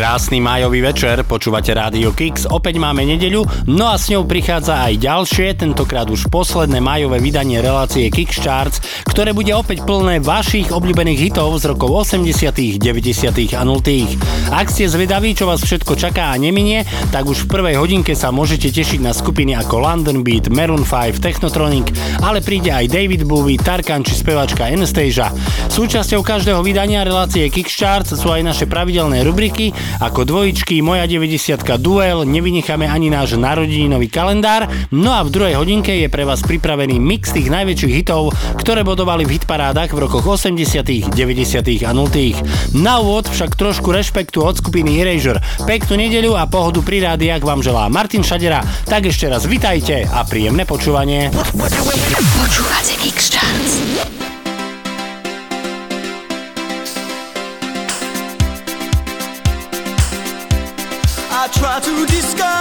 Krásny májový večer, počúvate Rádio Kix, opäť máme nedeľu, no a s ňou prichádza aj ďalšie, tentokrát už posledné májové vydanie relácie Kix Charts, ktoré bude opäť plné vašich obľúbených hitov z rokov 80., 90. a 0. Ak ste zvedaví, čo vás všetko čaká a neminie, tak už v prvej hodinke sa môžete tešiť na skupiny ako London Beat, Maroon 5, Technotronic, ale príde aj David Bowie, Tarkan či spevačka Anastasia. Súčasťou každého vydania relácie Kix Charts sú aj naše pravidelné rubriky, ako dvojičky, moja 90 duel, nevynecháme ani náš narodeninový kalendár, no a v druhej hodinke je pre vás pripravený mix tých najväčších hitov, ktoré bodovali v hitparádach v rokoch 80., 90. a 0. Na úvod však trošku rešpektu od skupiny Erasure. Peknú nedeľu a pohodu pri rádiách vám želá Martin Šadera. Tak ešte raz vitajte a príjemné počúvanie. Počúvate Geeks Charts. To discover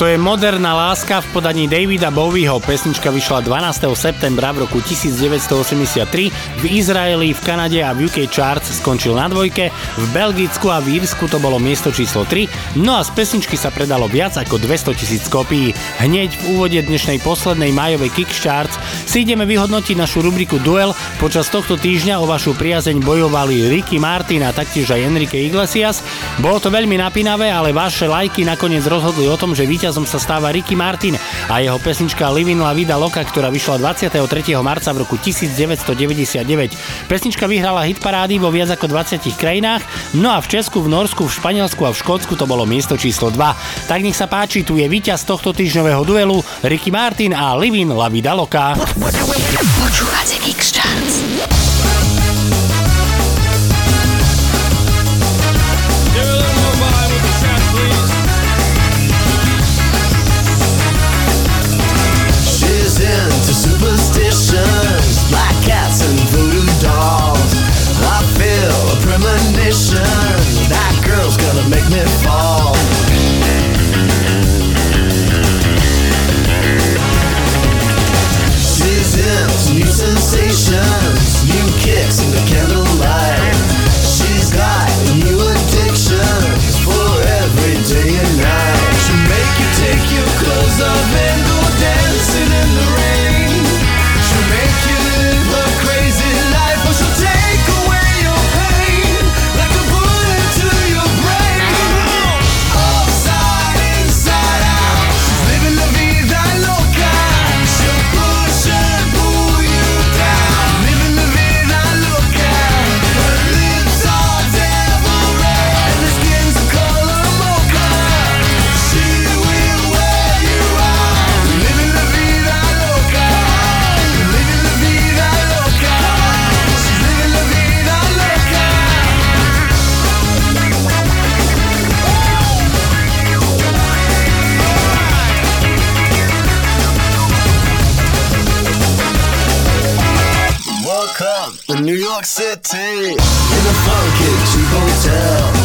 Toto je Moderná láska v podaní Davida Bowieho. Pesnička vyšla 12. septembra v roku 1983. V Izraeli, v Kanade a v UK Charts skončil na dvojke, v Belgicku a v Írsku to bolo miesto číslo 3, no a z pesničky sa predalo viac ako 200 tisíc kopií. Hneď v úvode dnešnej poslednej majovej Kick Charts si ideme vyhodnotiť našu rubriku Duel. Počas tohto týždňa o vašu priazeň bojovali Ricky Martin a taktiež aj Enrique Iglesias. Bolo to veľmi napínavé, ale vaše lajky nakoniec rozhodli o tom, že víťazom sa stáva Ricky Martin a jeho pesnička Livin La Vida Loka, ktorá vyšla 23. marca v roku 1999. Pesnička vyhrala hit parády vo viac ako 20 krajinách, no a v Česku, v Norsku, v Španielsku a v Škótsku to bolo miesto číslo 2. Tak nech sa páči, tu je víťaz tohto týždňového duelu Ricky Martin a Livin La Vida Loka. Počúvate Black cats and voodoo dolls. I feel a premonition. That girl's gonna make me fall. myself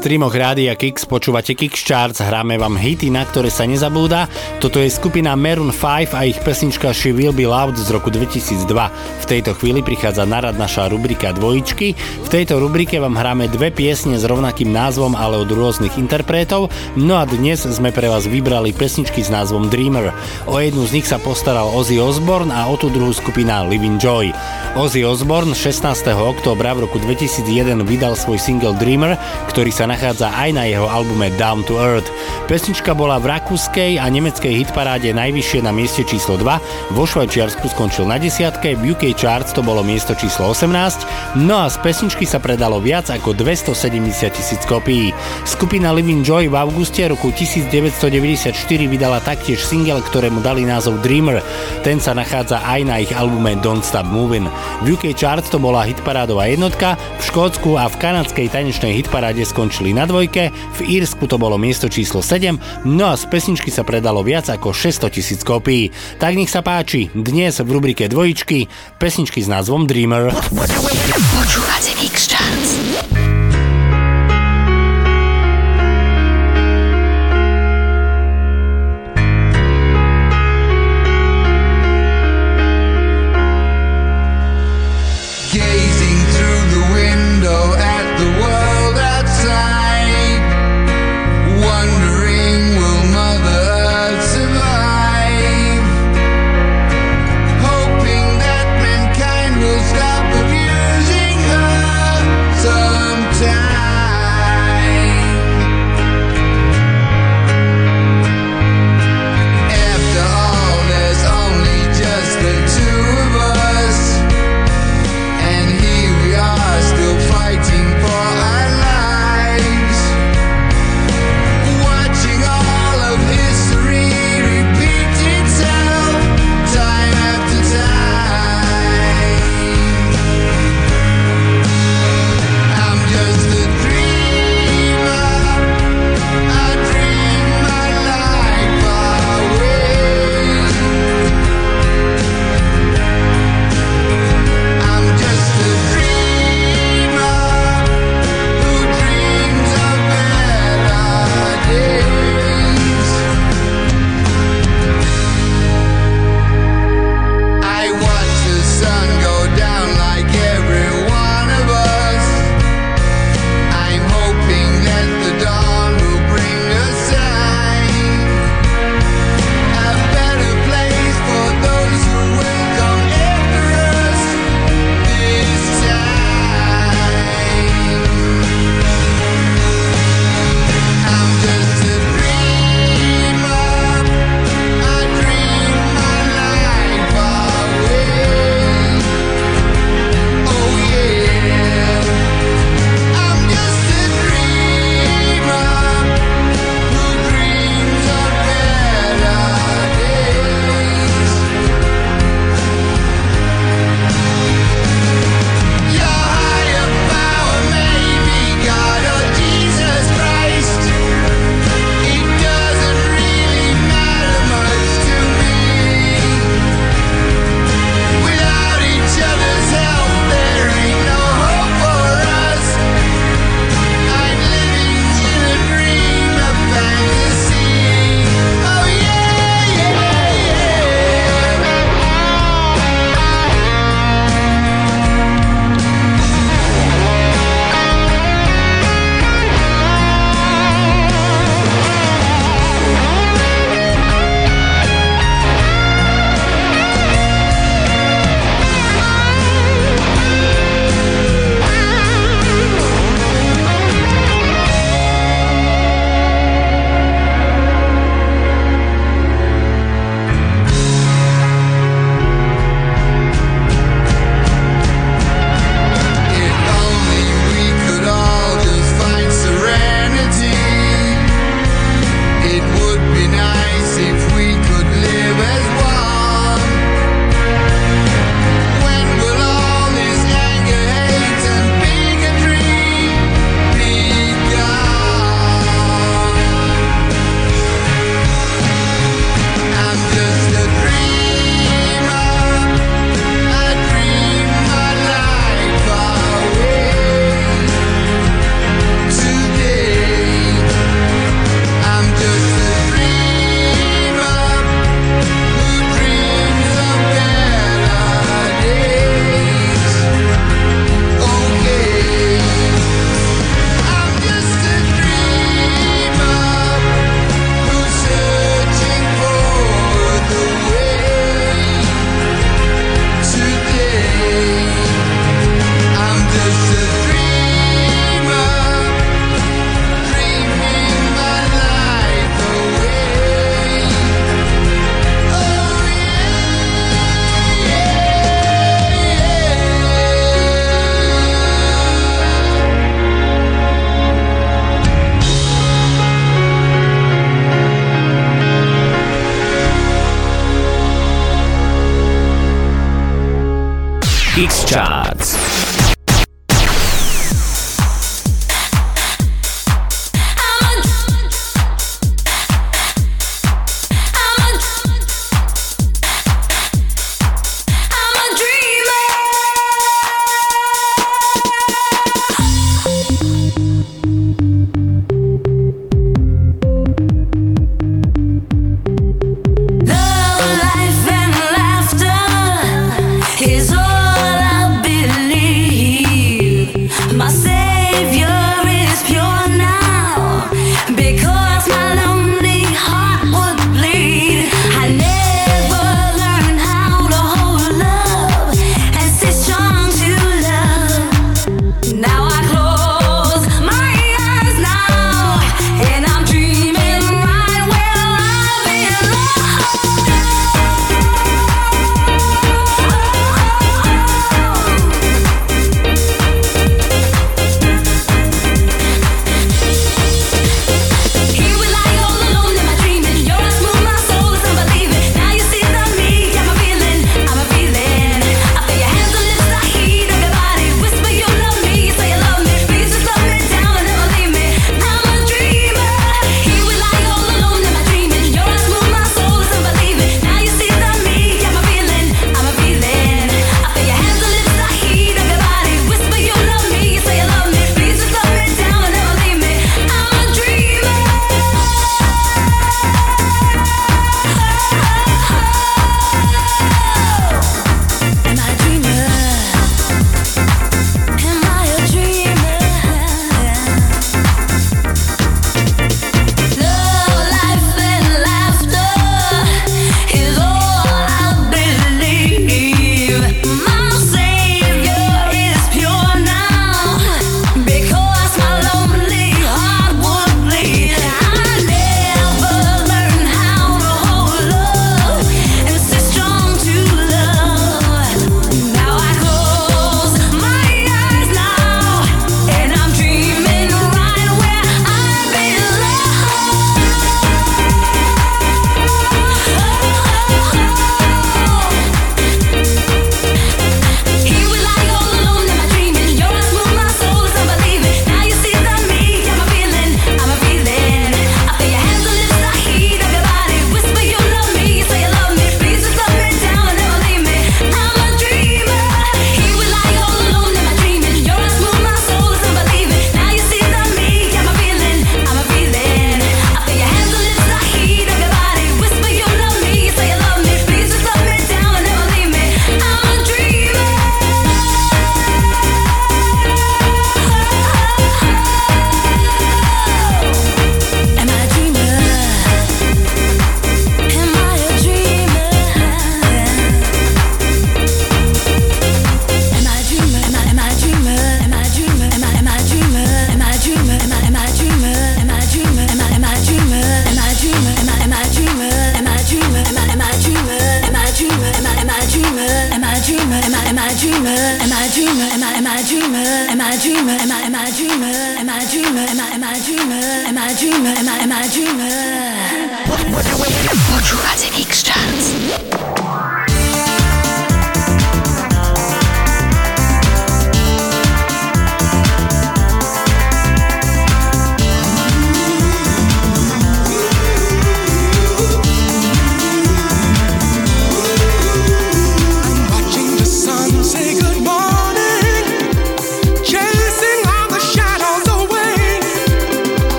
streamoch Rádia Kix počúvate Kix Charts, hráme vám hity, na ktoré sa nezabúda. Toto je skupina Maroon 5 a ich pesnička She Will Be Loud z roku 2002. V tejto chvíli prichádza narad naša rubrika Dvojičky. V tejto rubrike vám hráme dve piesne s rovnakým názvom, ale od rôznych interpretov. No a dnes sme pre vás vybrali pesničky s názvom Dreamer. O jednu z nich sa postaral Ozzy Osbourne a o tú druhú skupina Living Joy. Ozzy Osbourne 16. októbra v roku 2001 vydal svoj single Dreamer, ktorý sa nachádza aj na jeho albume Down to Earth. Pesnička bola v rakúskej a nemeckej hitparáde najvyššie na mieste číslo 2, vo Švajčiarsku skončil na desiatke, v UK Charts to bolo miesto číslo 18, no a z pesničky sa predalo viac ako 270 tisíc kopií. Skupina Living Joy v auguste roku 1994 vydala taktiež single, ktorému dali názov Dreamer. Ten sa nachádza aj na ich albume Don't Stop Moving. V UK Charts to bola hitparádová jednotka, v Škótsku a v kanadskej tanečnej hitparáde skončili na dvojke, v Írsku to bolo miesto číslo 7, no a z pesničky sa predalo viac ako 600 tisíc kopií. Tak nech sa páči, dnes v rubrike dvojičky pesničky s názvom Dreamer. Počúvate Mix X-Charts.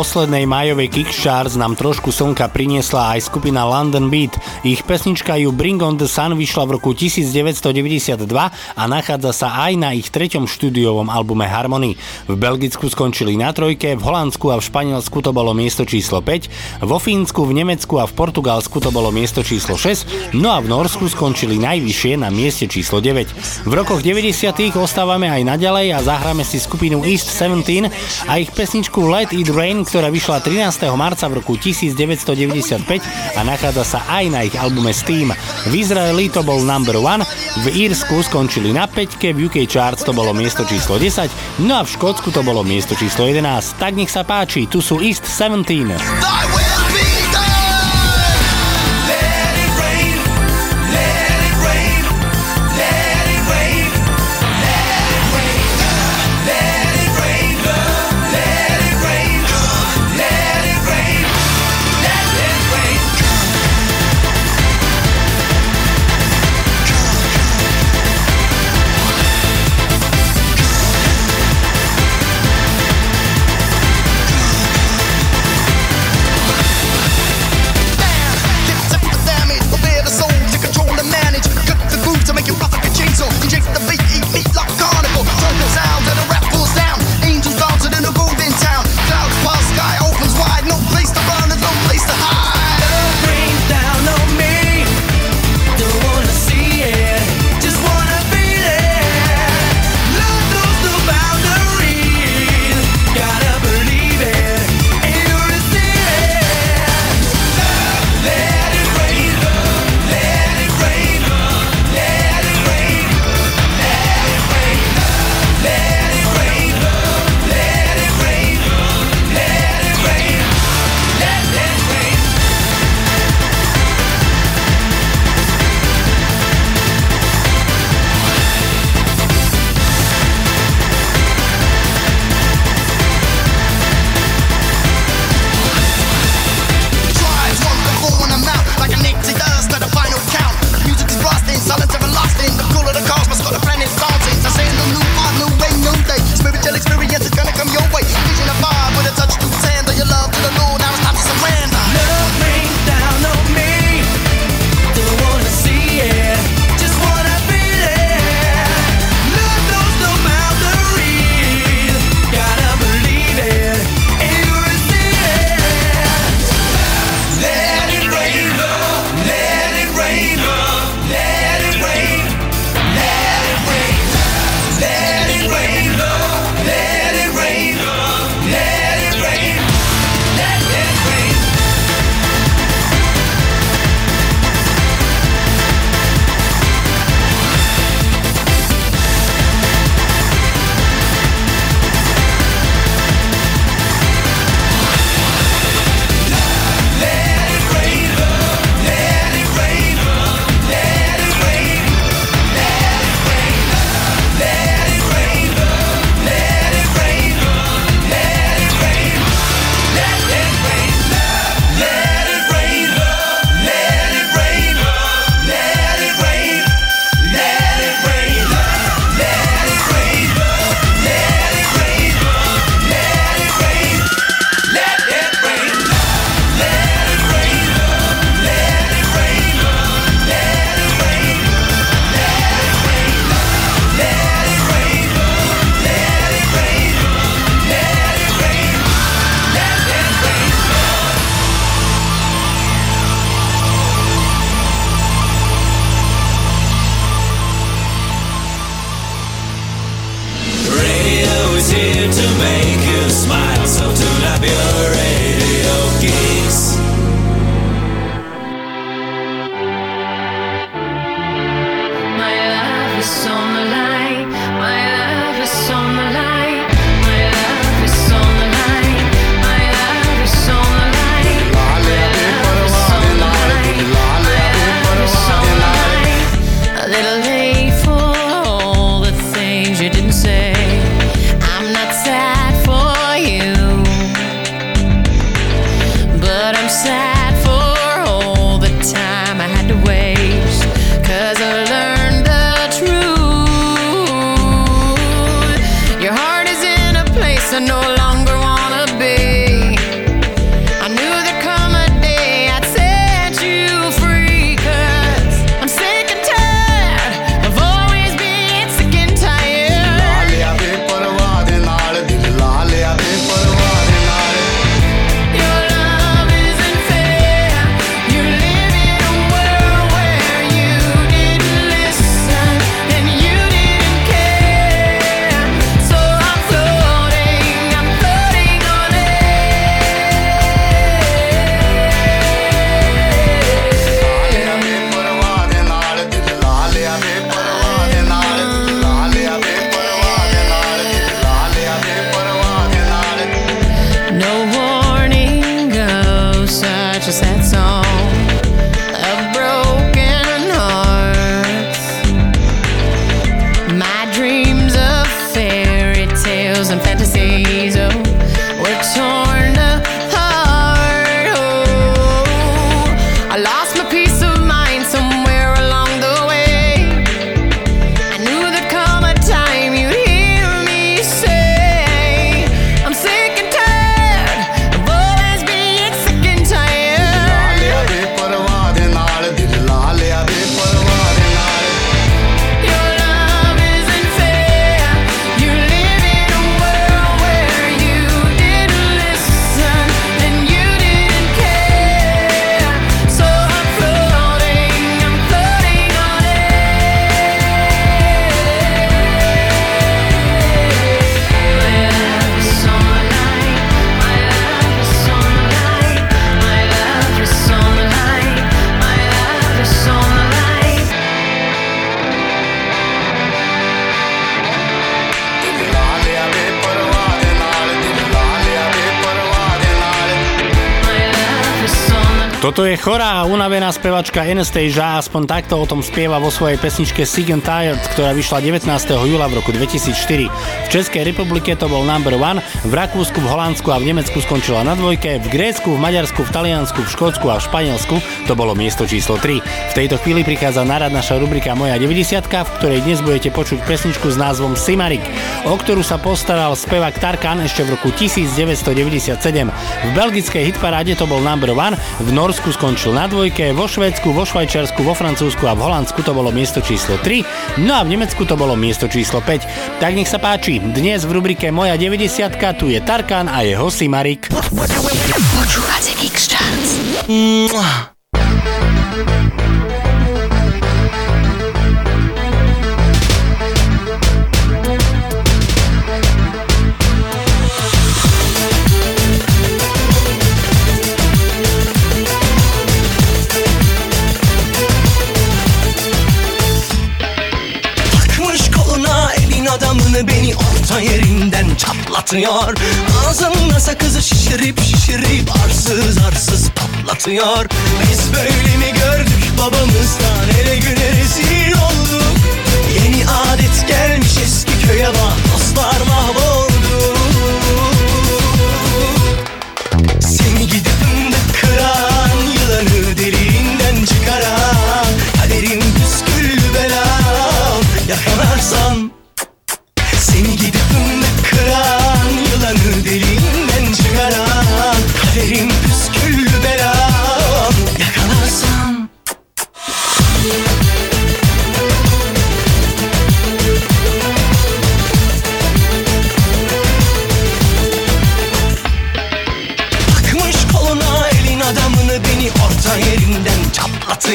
Poslednej májovej Kickstarts nám trošku slnka priniesla aj skupina London Beat. Ich pesnička You Bring on the Sun vyšla v roku 1992 a nachádza sa aj na ich treťom štúdiovom albume Harmony. V Belgicku skončili na trojke, v Holandsku a v Španielsku to bolo miesto číslo 5, vo Fínsku, v Nemecku a v Portugalsku to bolo miesto číslo 6, no a v Norsku skončili najvyššie na mieste číslo 9. V rokoch 90. ostávame aj naďalej a zahráme si skupinu East 17 a ich pesničku Let It Rain, ktorá vyšla 13. marca v roku 1995 a nachádza sa aj na ich albume Steam. V Izraeli to bol number one, v Írsku skončili na 5, v UK Charts to bolo miesto číslo 10, no a v Škótsku to bolo miesto číslo 11. Tak nech sa páči, tu sú East 17. chorá a unavená spevačka Anastasia, aspoň takto o tom spieva vo svojej pesničke Sick and Tired, ktorá vyšla 19. júla v roku 2004. V Českej republike to bol number one, v Rakúsku, v Holandsku a v Nemecku skončila na dvojke, v Grécku, v Maďarsku, v Taliansku, v Škótsku a v Španielsku to bolo miesto číslo 3. V tejto chvíli prichádza na rad naša rubrika Moja 90, v ktorej dnes budete počuť pesničku s názvom Simarik, o ktorú sa postaral spevák Tarkan ešte v roku 1997. V belgickej hitparáde to bol number one, v Nor- Norsku skončil na dvojke, vo Švedsku, vo Švajčiarsku, vo Francúzsku a v Holandsku to bolo miesto číslo 3, no a v Nemecku to bolo miesto číslo 5. Tak nech sa páči, dnes v rubrike Moja 90 tu je Tarkan a jeho Simarik. Počúvate Kickstarts. Yerinden çatlatıyor Ağzımda sakızı şişirip şişirip arsız arsız patlatıyor. Biz böyle mi gördük babamızdan? Ele güne rezil olduk. Yeni adet gelmiş eski köye bak dostlar mahvoldu. Seni gidip kıran yılanı deliğinden çıkaran Kaderim püsküllü belam yakalarsan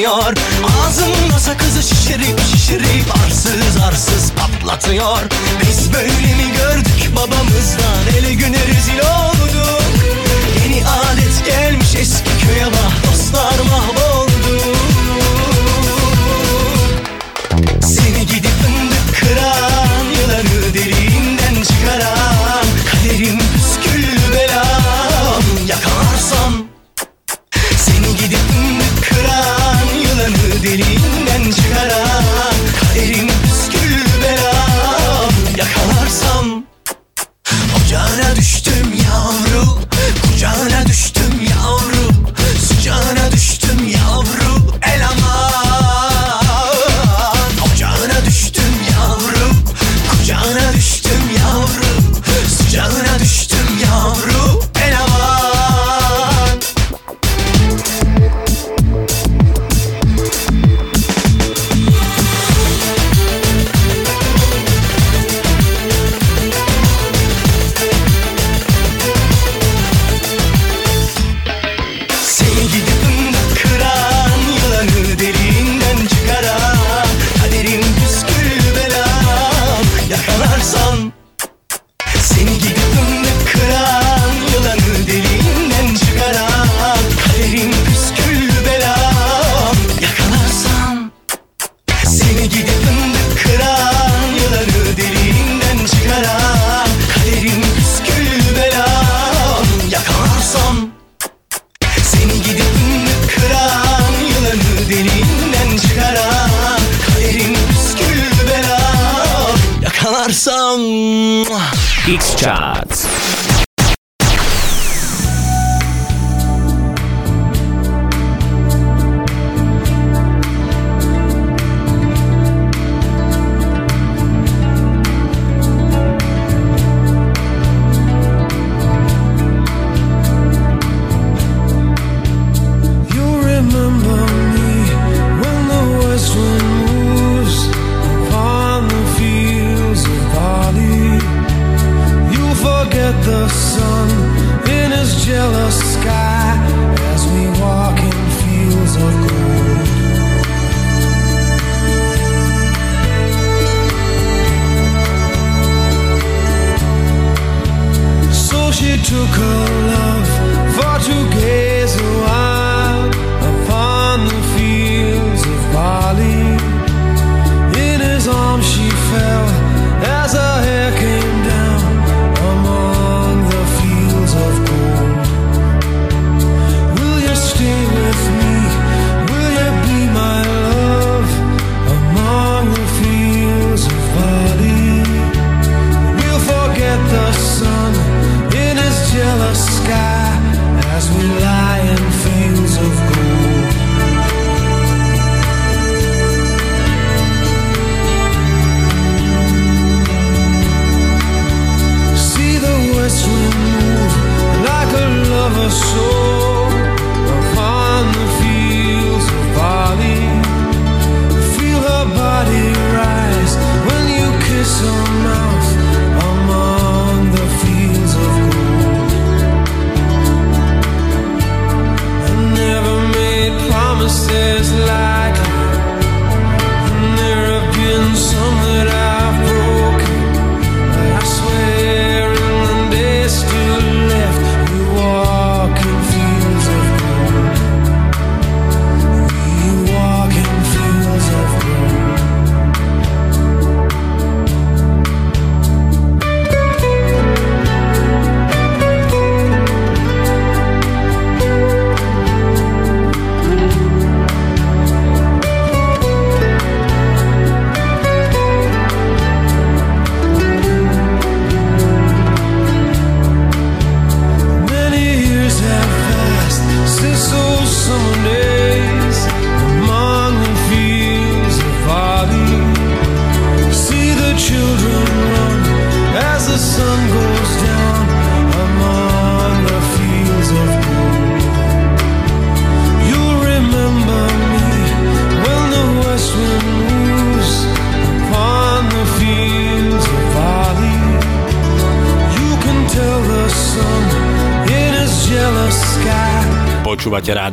çatlatıyor Ağzımda sakızı şişirip şişirip arsız arsız patlatıyor. Biz böyle mi gördük babamızdan? Ele güne rezil olduk. Yeni adet gelmiş eski köye bak dostlar mahvoldu X-Charts.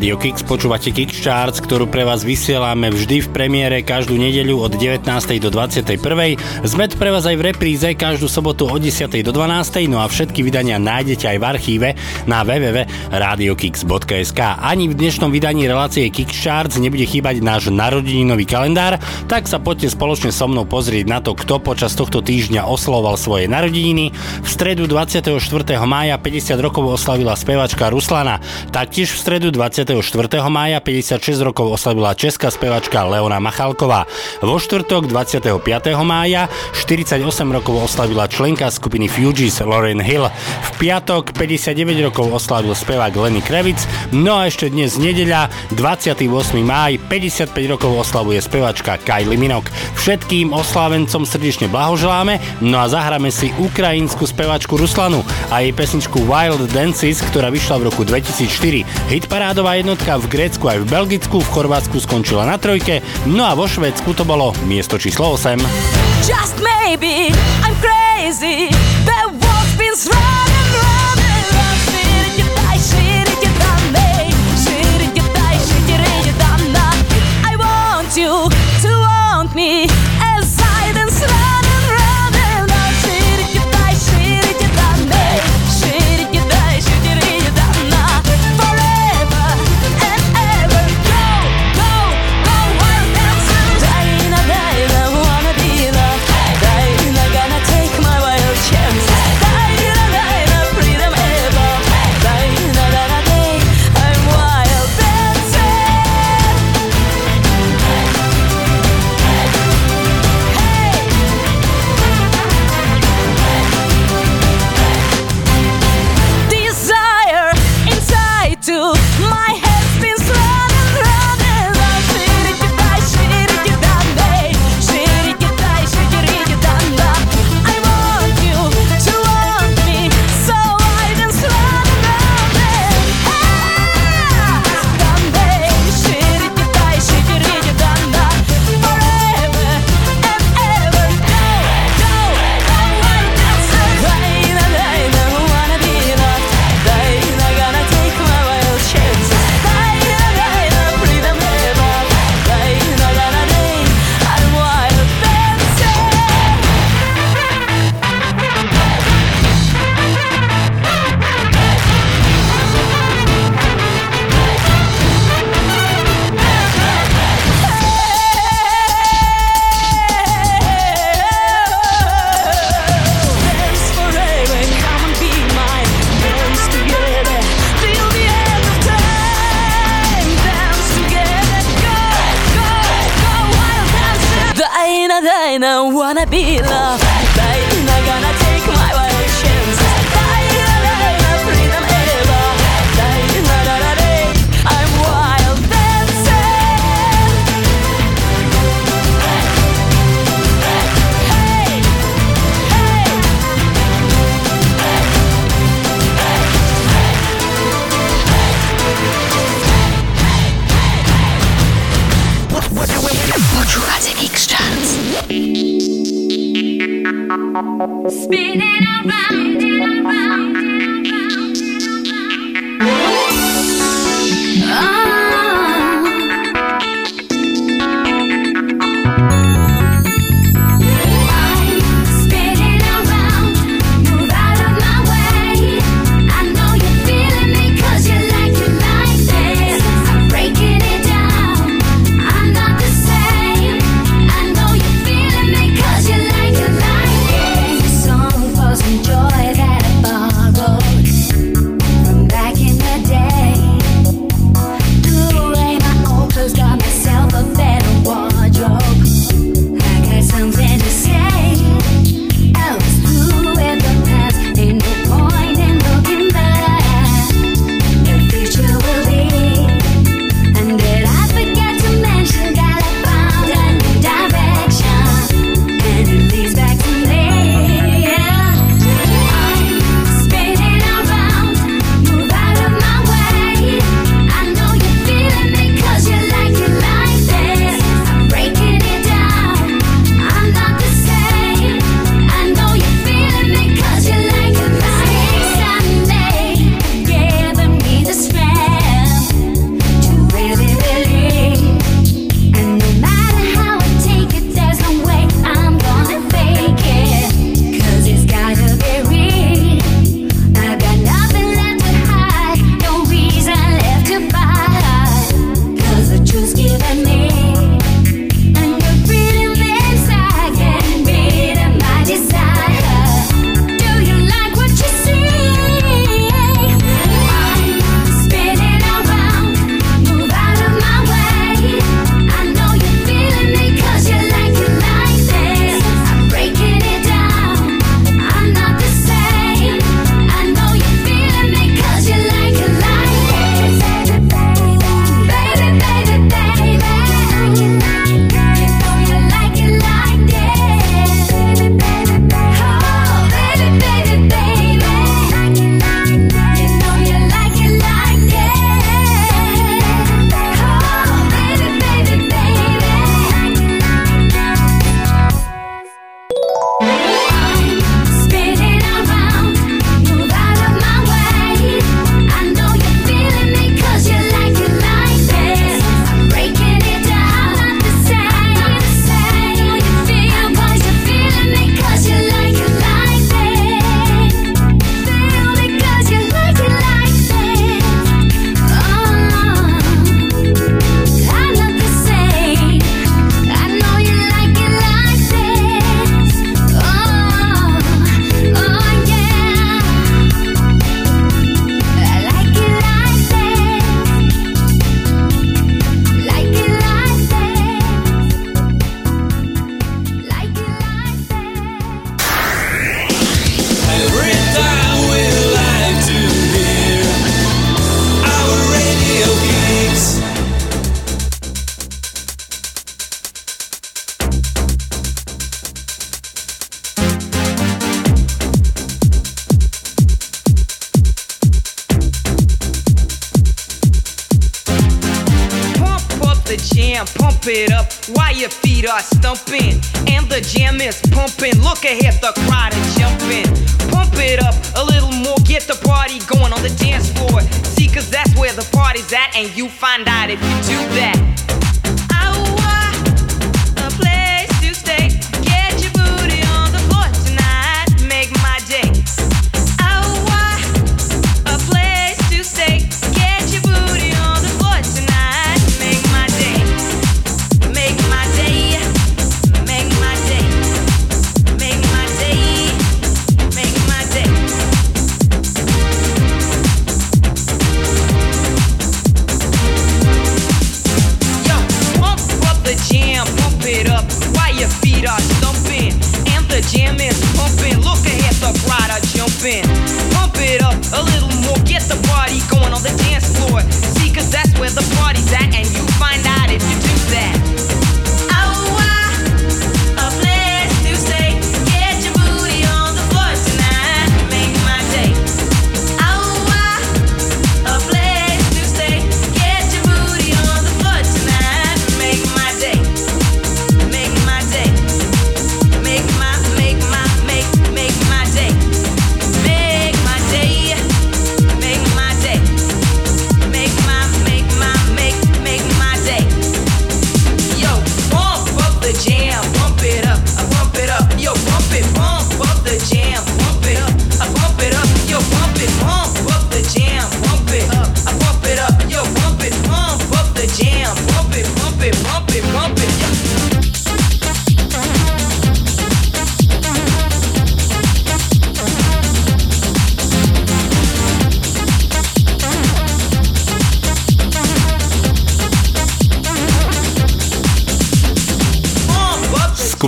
Radio Kix, počúvate Kix Charts, ktorú pre vás vysielame vždy v premiére každú nedeľu od 19. do 21. Sme pre vás aj v repríze každú sobotu od 10. do 12. No a všetky vydania nájdete aj v archíve na www.radiokix.sk. Ani v dnešnom vydaní relácie Kix Charts nebude chýbať náš narodeninový kalendár, tak sa poďte spoločne so mnou pozrieť na to, kto počas tohto týždňa oslovoval svoje narodeniny. V stredu 24. mája 50 rokov oslavila spevačka Ruslana. Taktiež v stredu 24. mája 56 rokov oslavila česká spevačka Leona Machalková. Vo štvrtok 25. mája 48 rokov oslavila členka skupiny Fugees Lauren Hill. V piatok 59 rokov oslavil spevák Lenny Kravitz. No a ešte dnes nedeľa 28. máj 55 rokov oslavuje spevačka Kylie Minogue. Všetkým oslávencom srdečne blahoželáme, no a zahráme si ukrajinskú spevačku Ruslanu a jej pesničku Wild Dances, ktorá vyšla v roku 2004. Hit parádová jednotka v Grécku aj v Belgicku, v Chorvátsku skončila na trojke, no a vo Švédsku to bolo miesto číslo 8. Just maybe I'm crazy, me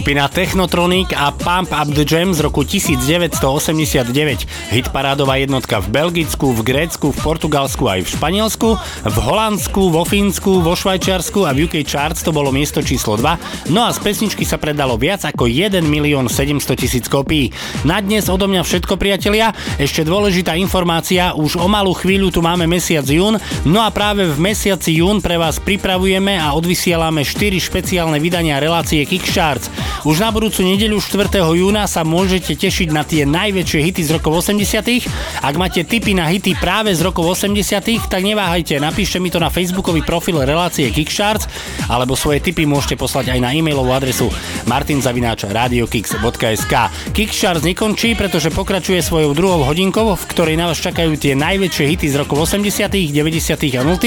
skupina Technotronic a Pump Up The Jam z roku 1989. Hitparádová jednotka v Belgicku, v Grécku, v Portugalsku aj v Španielsku, v Holandsku, vo Fínsku, vo Švajčiarsku a v UK Charts to bolo miesto číslo 2, no a z pesničky sa predalo viac ako 1 milión 700 tisíc kopí. Na dnes odo mňa všetko priatelia, ešte dôležitá informácia, už o malú chvíľu tu máme mesiac jún, no a práve v mesiaci jún pre vás pripravujeme a odvysielame 4 špeciálne vydania relácie Kickstarts. Už na budúcu nedeľu 4. júna sa môžete tešiť na tie najväčšie hity z rokov 80. Ak máte tipy na hity práve z rokov 80., tak neváhajte, napíšte mi to na facebookový profil relácie Kickstarts alebo svoje tipy môžete poslať aj na e-mailovú adresu martinzavináčradiokicks.sk Kickstarts nekončí, pretože pokračuje svojou druhou hodinkou, v ktorej na vás čakajú tie najväčšie hity z rokov 80., 90. a 0.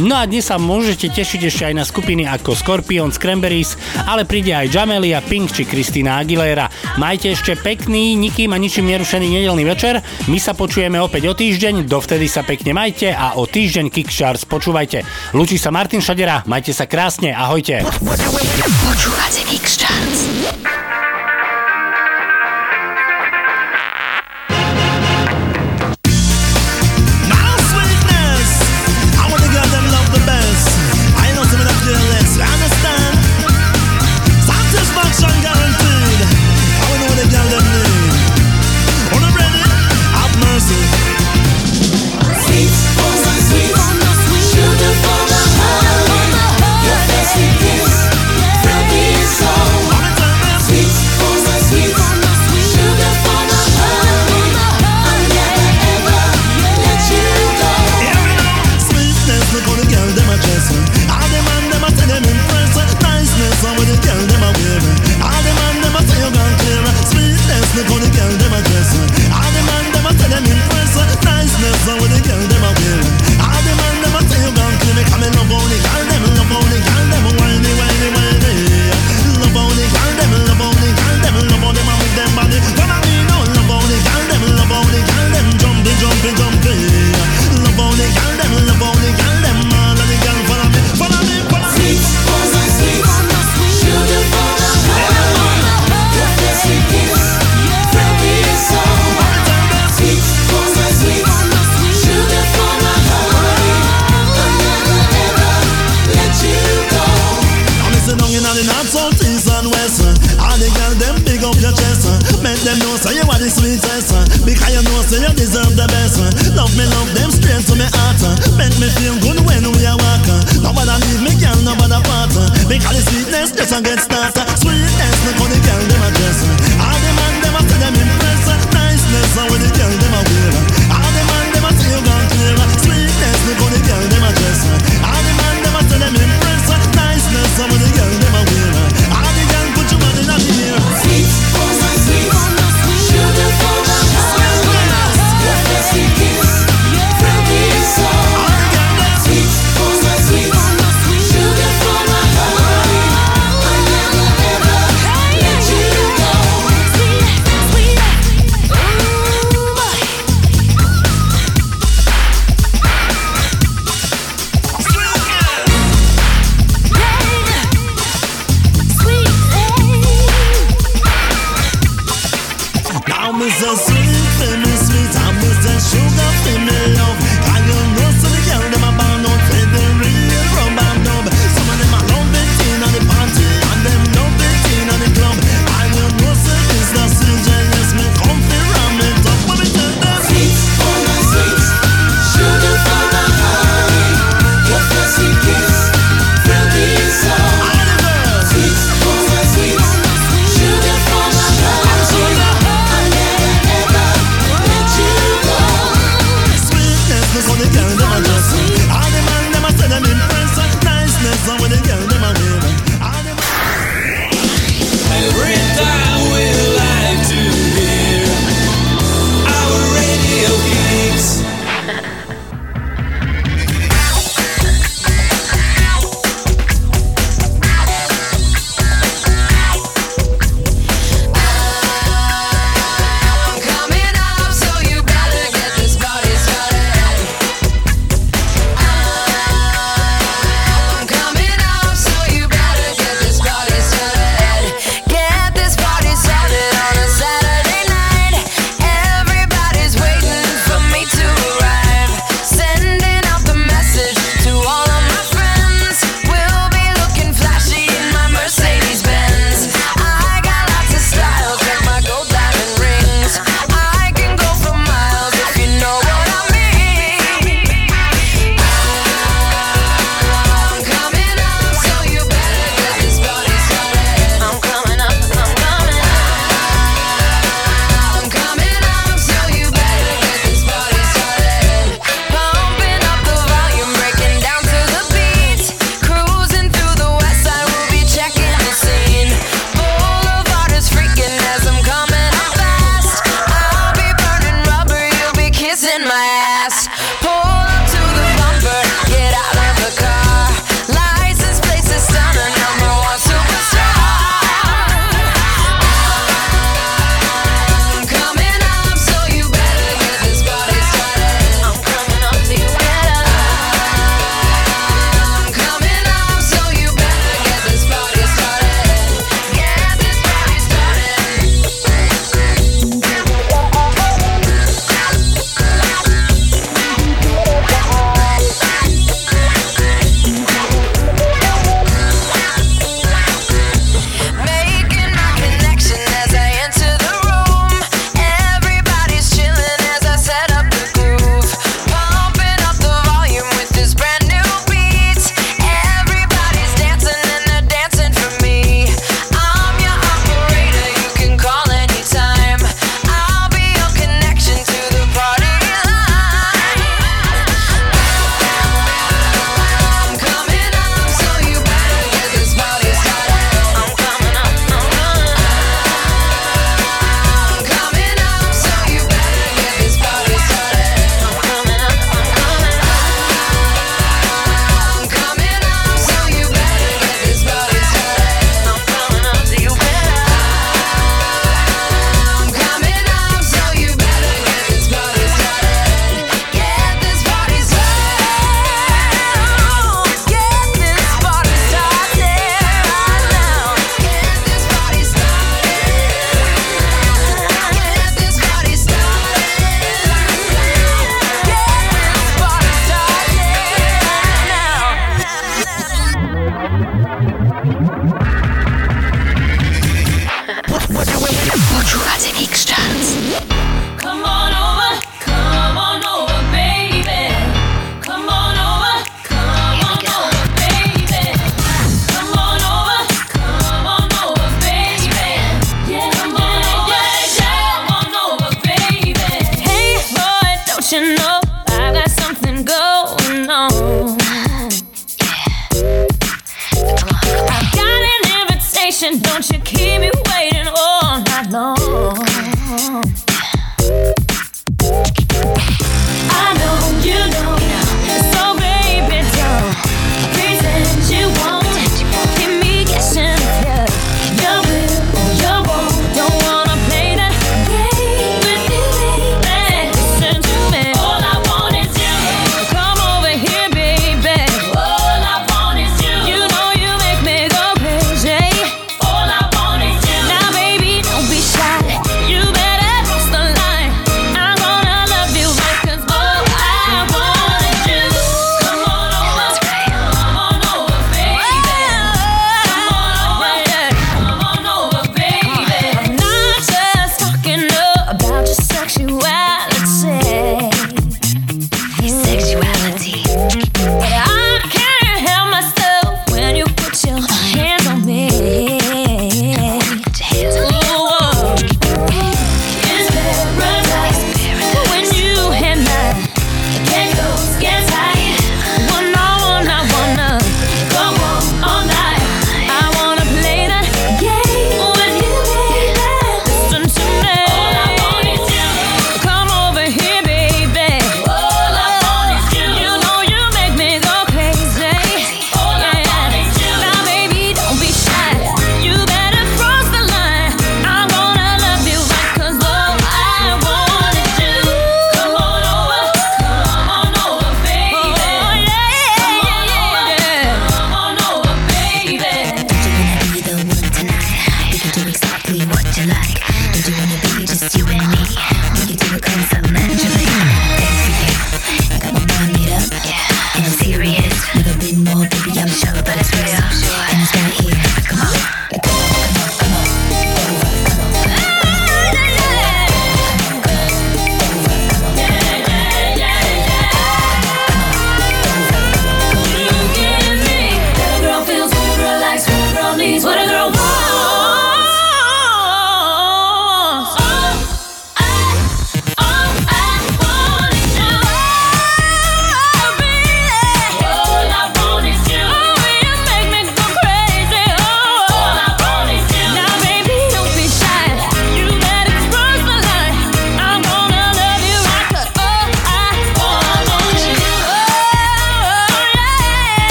No a dnes sa môžete tešiť ešte aj na skupiny ako Scorpion, Cranberries, ale príde aj Jamelia, Julia Pink či kristina Aguilera. Majte ešte pekný, nikým a ničím nerušený nedelný večer. My sa počujeme opäť o týždeň, dovtedy sa pekne majte a o týždeň Kickstarts počúvajte. Lučí sa Martin Šadera, majte sa krásne, ahojte. Počúvate Kickstarts.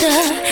sister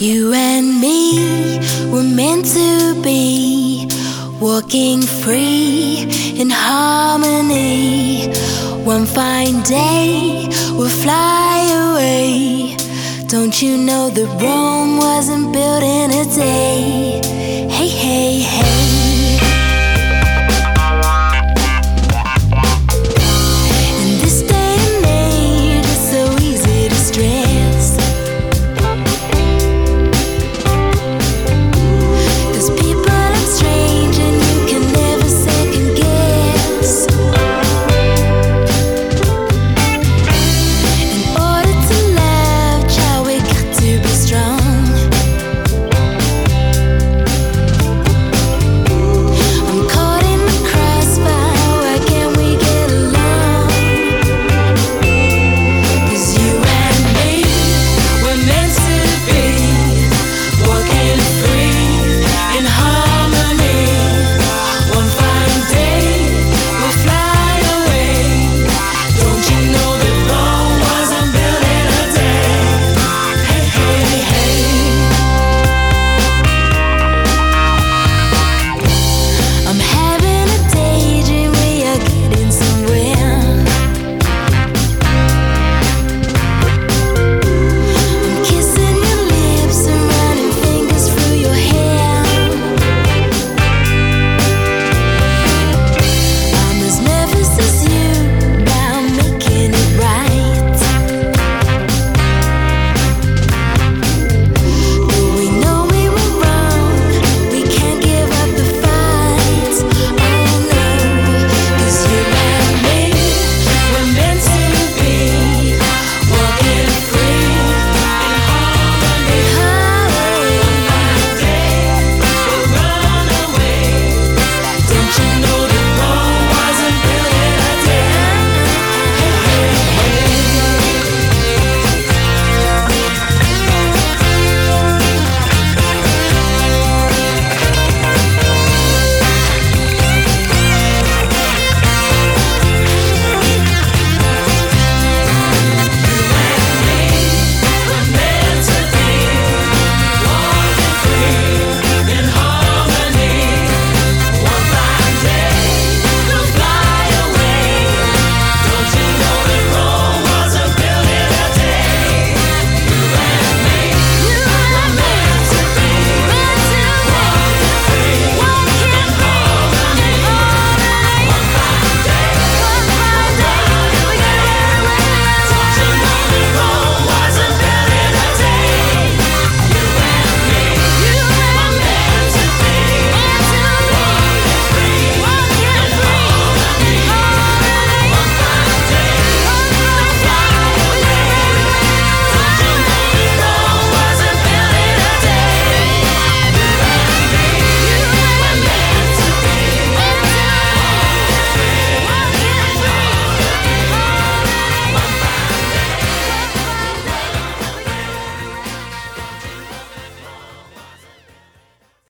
You and me were meant to be walking free in harmony. One fine day we'll fly away. Don't you know that Rome wasn't built in a day?